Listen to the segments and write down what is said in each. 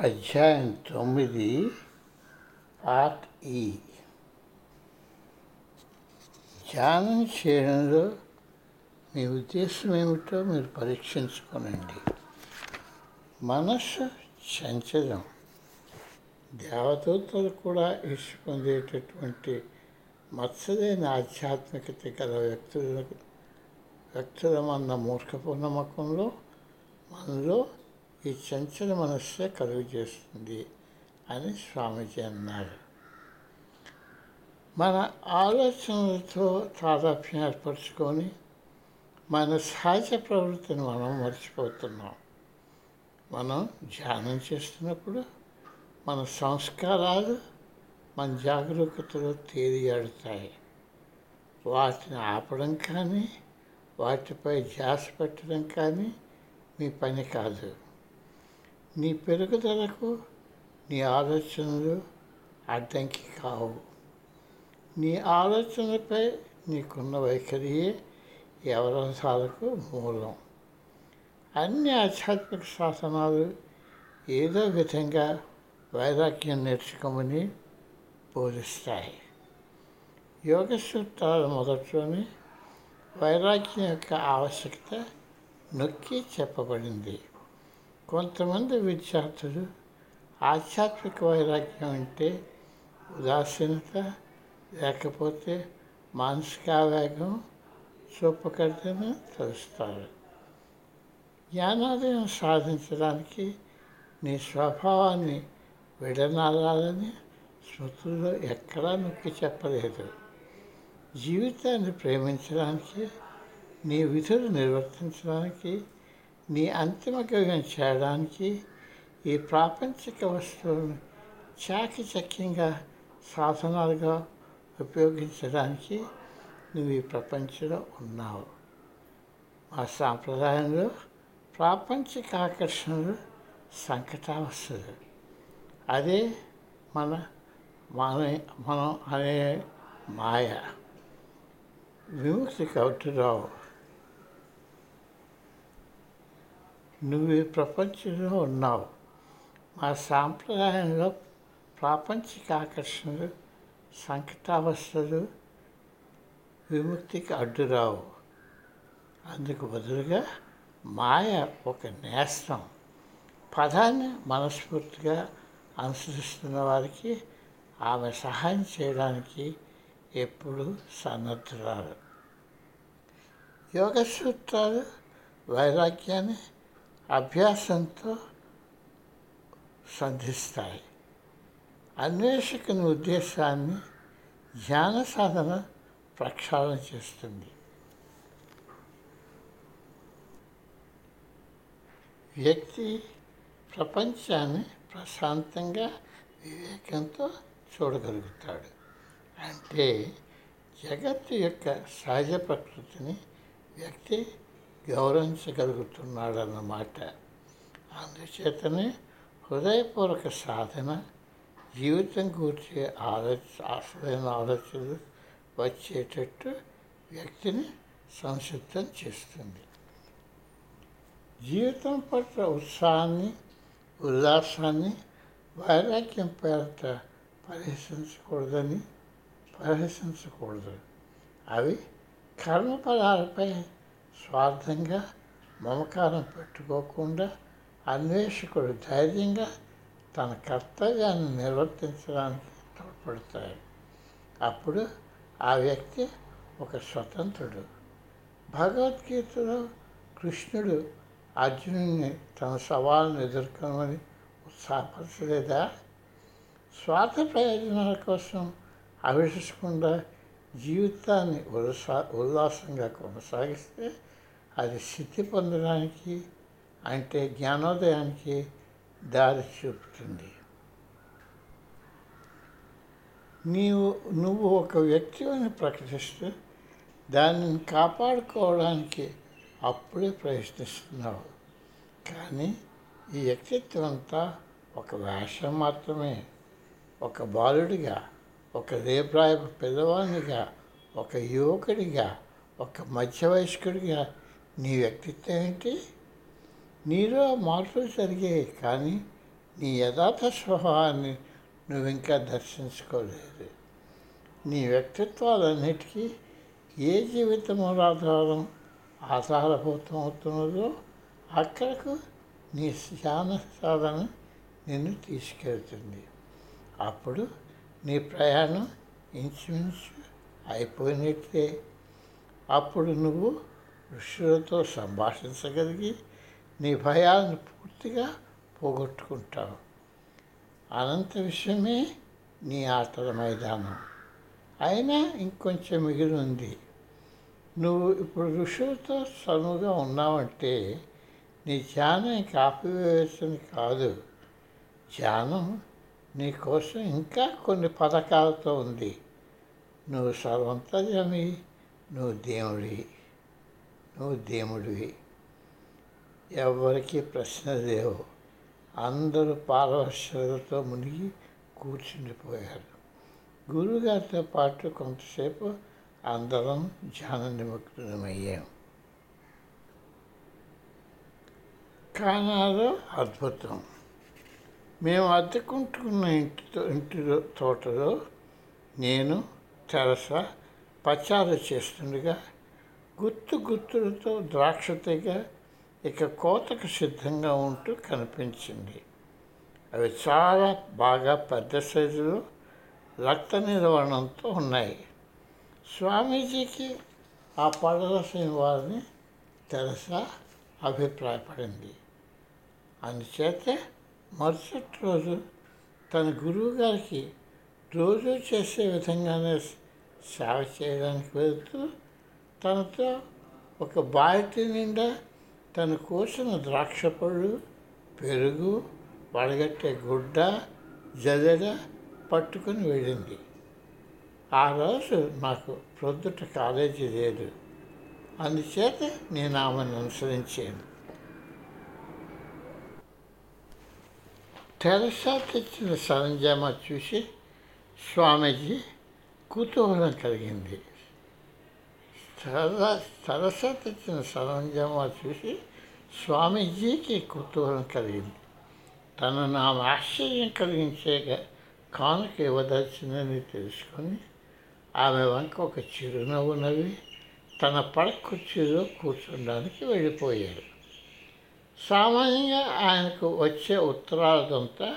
అధ్యాయం తొమ్మిది పార్ట్ ఈ. ధ్యానం చేయడంలో మీ ఉద్దేశం ఏమిటో మీరు పరీక్షించుకోనండి. మనస్సు చంచలం. దేవదూతలు కూడా ఇష్ట పొందేటటువంటి మత్సరైన ఆధ్యాత్మికత గల వ్యక్తులకు వ్యక్తులమన్న మూర్ఖపు నమ్మకంలో మనలో ఈ చంచల మనస్సే కలుగు చేస్తుంది అని స్వామీజీ అన్నారు. మన ఆలోచనలతో తాదాప్యం ఏర్పరచుకొని మన సహజ ప్రవృత్తిని మనం మర్చిపోతున్నాం. మనం ధ్యానం చేస్తున్నప్పుడు మన సంస్కారాలు మన జాగరూకతలో తేలియాడుతాయి. వాటిని ఆపడం కానీ వాటిపై ధ్యాస పెట్టడం కానీ మీ పని కాదు. నీ పెరుగుదలకు నీ ఆలోచనలు అడ్డంకి కావు. నీ ఆలోచనలపై నీకున్న వైఖరియే వ్యవహారాలకు మూలం. అన్ని ఆధ్యాత్మిక శాసనాలు ఏదో విధంగా వైరాగ్యం నేర్చుకోమని బోధిస్తాయి. యోగ సూత్రాల మొదట్లోనే వైరాగ్యం యొక్క ఆవశ్యకత నొక్కి చెప్పబడింది. కొంతమంది విద్యార్థులు ఆధ్యాత్మిక వైరాగ్యం అంటే ఉదాసీనత లేకపోతే మానసికావేగం చూపకర్తను తెలుస్తారు. జ్ఞానోదయం సాధించడానికి నీ స్వభావాన్ని విడనాడాలని స్మృతుల్లో ఎక్కడా నొక్కి చెప్పలేదు. జీవితాన్ని ప్రేమించడానికి నీ విధులు నిర్వర్తించడానికి నీ అంతిమ గమ్యం చేయడానికి ఈ ప్రాపంచిక వస్తువులను చాకచక్యంగా సాధనాలుగా ఉపయోగించడానికి నువ్వు ఈ ప్రపంచంలో ఉన్నావు. మా సాంప్రదాయంలో ప్రాపంచిక ఆకర్షణలు సంకటావస్థలు. అదే మన మన మనం అనే మాయ. విముక్తి కౌటురావు నువ్వు ఈ ప్రపంచంలో ఉన్నావు. మా సాంప్రదాయంలో ప్రాపంచిక ఆకర్షణలు సంకటావస్థలు విముక్తికి అడ్డురావు. అందుకు బదులుగా మాయ ఒక నేస్తం. పదాన్ని మనస్ఫూర్తిగా అనుసరిస్తున్న వారికి ఆమె సహాయం చేయడానికి ఎప్పుడు సన్నద్ధురాలు. యోగ సూత్రాలు వైరాగ్యాన్ని అభ్యాసంతో సంధిస్తాయి. అన్వేషకుని ఉద్దేశాన్ని ధ్యాన సాధన ప్రక్షాళన చేస్తుంది. వ్యక్తి ప్రపంచాన్ని ప్రశాంతంగా వివేకంతో చూడగలుగుతాడు. అంటే జగత్తు యొక్క సహజ ప్రకృతిని వ్యక్తి గౌరవించగలుగుతున్నాడన్నమాట. అందుచేతనే హృదయపూర్వక సాధన జీవితం కూర్చే ఆలోచ అసలైన ఆలోచనలు వచ్చేటట్టు వ్యక్తిని సంసిద్ధం చేస్తుంది. జీవితం పట్ల ఉత్సాహాన్ని ఉల్లాసాన్ని వైరాగ్యం పేరట పరిహసించకూడదని పరిహసించకూడదు. అవి కర్మఫలాలపై స్వార్థంగా మమకారం పెట్టుకోకుండా అన్వేషకుడు ధైర్యంగా తన కర్తవ్యాన్ని నిర్వర్తించడానికి తోడ్పడతాయి అప్పుడు ఆ వ్యక్తి ఒక స్వతంత్రుడు. భగవద్గీతలో కృష్ణుడు అర్జునుడిని తన సవాళ్ళను ఎదుర్కొనమని ఉత్సాహపరచలేదా? స్వార్థ ప్రయోజనాల కోసం అవిషకుండా జీవితాన్ని ఉల్సా ఉల్లాసంగా కొనసాగిస్తే అది స్థితి పొందడానికి అంటే జ్ఞానోదయానికి దారి చూపుతుంది. నీవు నువ్వు ఒక వ్యక్తిని ప్రకటిస్తూ దానిని కాపాడుకోవడానికి అప్పుడే ప్రయత్నిస్తున్నావు. కానీ ఈ వ్యక్తిత్వం అంతా ఒక వేషం మాత్రమే. ఒక బాలుడిగా ఒక రేప్రాయపు పిల్లవాడినిగా ఒక యువకుడిగా ఒక మధ్య వయస్కుడిగా నీ వ్యక్తిత్వం ఏంటి నీలో మార్పులు జరిగాయి కానీ నీ యథార్థ స్వభావాన్ని నువ్వు ఇంకా దర్శించుకోలేదు. నీ వ్యక్తిత్వాలన్నిటికీ ఏ జీవితం ఆధారం ఆధారభూతం అవుతున్నదో అక్కడకు నీ ధ్యాన సాధన నిన్ను తీసుకెళ్తుంది. అప్పుడు నీ ప్రయాణం ఇంచుమించు అయిపోయినట్లే అప్పుడు నువ్వు ఋషులతో సంభాషించగలిగి నీ భయాలను పూర్తిగా పోగొట్టుకుంటావు. అనంత విషయమే నీ ఆటల మైదానం. అయినా ఇంకొంచెం మిగిలి ఉంది నువ్వు ఇప్పుడు ఋషులతో చనువుగా ఉన్నావంటే నీ ధ్యానం ఇంకా ఆపివేసింది కాదు. ధ్యానం నీ కోసం ఇంకా కొన్ని పథకాలతో ఉంది. నువ్వు సర్వంతర్యమి నువ్వు దేవుడి. నువ్వు దేవుడివి. ఎవరికి ప్రశ్న లేవు. అందరూ పారవశ్యతతో మునిగి కూర్చుండిపోయారు. గురువుగారితో పాటు కొంతసేపు అందరం ధ్యాన నిమగ్నమయ్యాం. కానాలో అద్భుతం. మేము అద్దెకుంటున్న ఇంటితో ఇంటి తోటలో నేను తెరస పచారు చేస్తుండగా గుత్తు గుత్తులతో ద్రాక్షతెగ ఇక కోతకు సిద్ధంగా ఉంటూ కనిపించింది. అవి చాలా బాగా పెద్ద సైజులో రక్త నిర్వహణంతో ఉన్నాయి. స్వామీజీకి ఆ పడరసం వారిని తెరసా అభిప్రాయపడింది. అందుచేత మరుసటి రోజు తన గురువు గారికి రోజు చేసే విధంగానే సేవ చేయడానికి వెళ్తూ తనతో ఒక బాల్టీ నిండా తను కోసిన ద్రాక్ష పళ్ళు పెరుగు వడగట్టే గుడ్డ జదెడ పట్టుకొని వెళ్ళింది. ఆ రోజు నాకు ప్రొద్దుట కాలేజీ లేదు. అందుచేత నేను ఆమెను అనుసరించాను. తెరసా తెచ్చిన సరంజామా చూసి స్వామీజీ కుతూహలం కలిగింది. సరదా సరస తెచ్చిన సరంజామాలు చూసి స్వామీజీకి కుతూహలం కలిగింది. తనను నా ఆశ్చర్యం కలిగించే కానుక ఇవ్వదలిచిందని తెలుసుకొని ఆమె వంక ఒక చిరునవ్వు నవ్వి తన పడ కుర్చీలో కూర్చోడానికి వెళ్ళిపోయాడు. సామాన్యంగా ఆయనకు వచ్చే ఉత్తరాలదంతా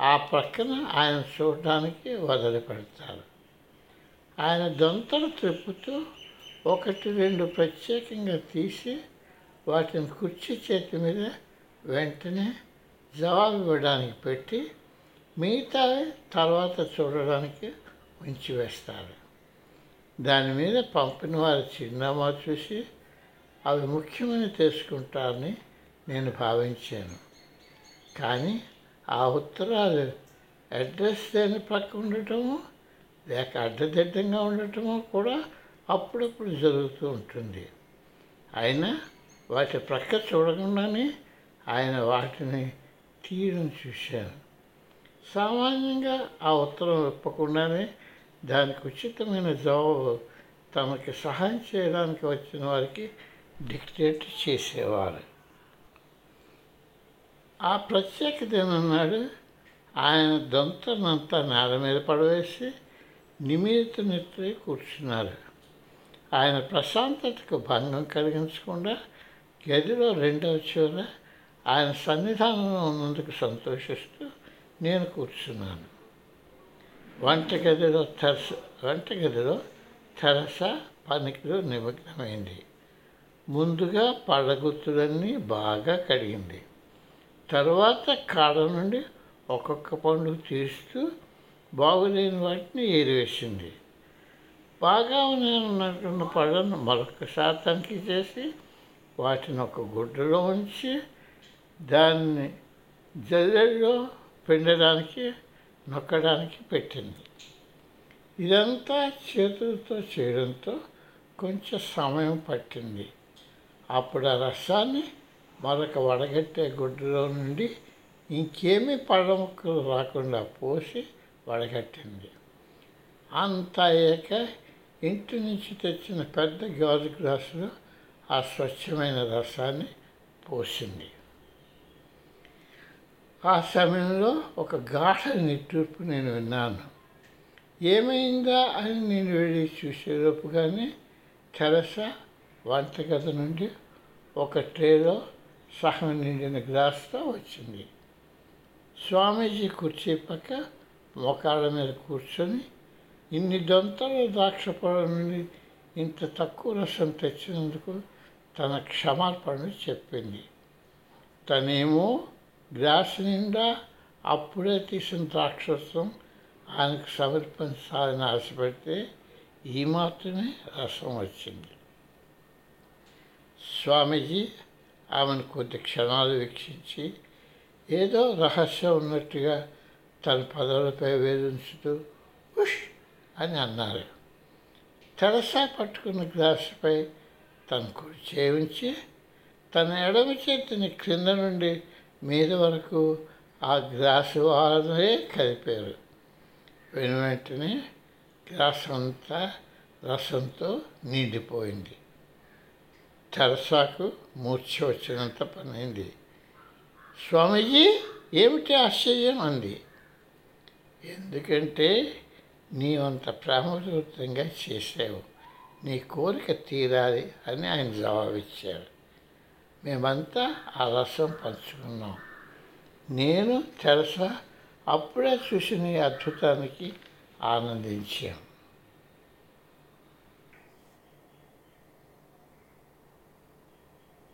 ఆ ప్రక్కన ఆయన చూడడానికి వదిలిపెడతారు. ఆయన దొంతలు త్రిప్పుతూ ఒకటి రెండు ప్రత్యేకంగా తీసి వాటిని కుర్చీ చేతి మీద వెంటనే జవాబు ఇవ్వడానికి పెట్టి మిగతా తర్వాత చూడడానికి ఉంచి వేస్తారు. దాని మీద పంపిన వారి చిరునామా చూసి అవి ముఖ్యమని తెలుసుకుంటారని నేను భావించాను. కానీ ఆ ఉత్తరాలు అడ్రస్ దేని ప్రక్క ఉండటము లేక అడ్డదిడ్డంగా ఉండటము కూడా అప్పుడప్పుడు జరుగుతూ ఉంటుంది. అయినా వాటి ప్రక్క చూడకుండానే ఆయన వాటిని తీయడం చూశాను. సామాన్యంగా ఆ ఉత్తరం ఒప్పకుండానే దానికి ఉచితమైన జవాబు తమకి సహాయం చేయడానికి వచ్చిన వారికి డిక్టేట్ చేసేవారు. ఆ ప్రత్యేక దినన్నాడు ఆయన దొంతనంతా నేల మీద పడవేసి నిమిత నెత్తి కూర్చున్నారు. ఆయన ప్రశాంతతకు భంగం కలిగించకుండా గదిలో రెండవ చివర ఆయన సన్నిధానంలో ఉన్నందుకు సంతోషిస్తూ నేను కూర్చున్నాను. వంటగదిలో తెరస వంటగదిలో తెరస పనికిలో నిమగ్నమైంది. ముందుగా పళ్ళగుత్తులన్నీ బాగా కడిగింది. తర్వాత కాడ నుండి ఒక్కొక్క పండు తీస్తూ బాగులేని వాటిని ఏరివేసింది. బాగా ఉన్నటువంటి పళ్ళను మరొకసారి తనిఖీ చేసి వాటిని ఒక గుడ్డలో ఉంచి దాన్ని జల్లెల్లో పిండడానికి నొక్కడానికి పెట్టింది. ఇదంతా చేతులతో చేయడంతో కొంచెం సమయం పట్టింది. అప్పుడు ఆ రసాన్ని మరొక వడగట్టే గుడ్డలో నుండి ఇంకేమీ పళ్ళ ముక్కలు రాకుండా పోసి వడగట్టింది. అంత అయ్యాక ఇంటి నుంచి తెచ్చిన పెద్ద గాజు గ్లాసులో ఆ స్వచ్ఛమైన రసాన్ని పోసింది. ఆ సమయంలో ఒక గాఢ నిట్టూర్పు నేను విన్నాను. ఏమైందా అని నేను వెళ్ళి చూసేలోపుగానే తెరస వంటగది నుండి ఒక ట్రేలో సహం నిండిన గ్లాస్తో వచ్చింది. స్వామీజీ కుర్చీ పక్క మోకాళ్ళ మీద కూర్చొని ఇన్ని దొంతల ద్రాక్ష పళ్ళ నుండి ఇంత తక్కువ రసం తెచ్చినందుకు తన క్షమాపణలు చెప్పింది తనేమో గ్లాస్ నిండా అప్పుడే తీసిన ద్రాక్షరసం ఆయనకు సమర్పించాలని ఆశపడితే ఈ మాత్రమే రసం వచ్చింది స్వామీజీ ఆమెను కొద్ది క్షణాలు వీక్షించి ఏదో రహస్యం ఉన్నట్టుగా తన పదవులపై వేధించుతూ ఉష్ అని అన్నారు. తెరసా పట్టుకున్న గ్లాసుపై తన కుడి చేయించి తన ఎడమ చేతిని క్రింద నుండి మీద వరకు ఆ గ్లాసు వాళ్ళనే కలిపారు. వెను వెంటనే గ్లాస్ అంతా రసంతో నిండిపోయింది. తెరసాకు మూర్ఛ వచ్చినంత పనైంది. స్వామీజీ ఏమిటి ఆశ్చర్యం అంది. ఎందుకంటే నీవంత ప్రేమపూరితంగా చేసావు నీ కోరిక తీరాలి అని ఆయన జవాబిచ్చారు మేమంతా ఆ రసం పంచుకున్నాం. నేను తెరస అప్పుడే చూసిన అద్భుతానికి ఆనందించాం.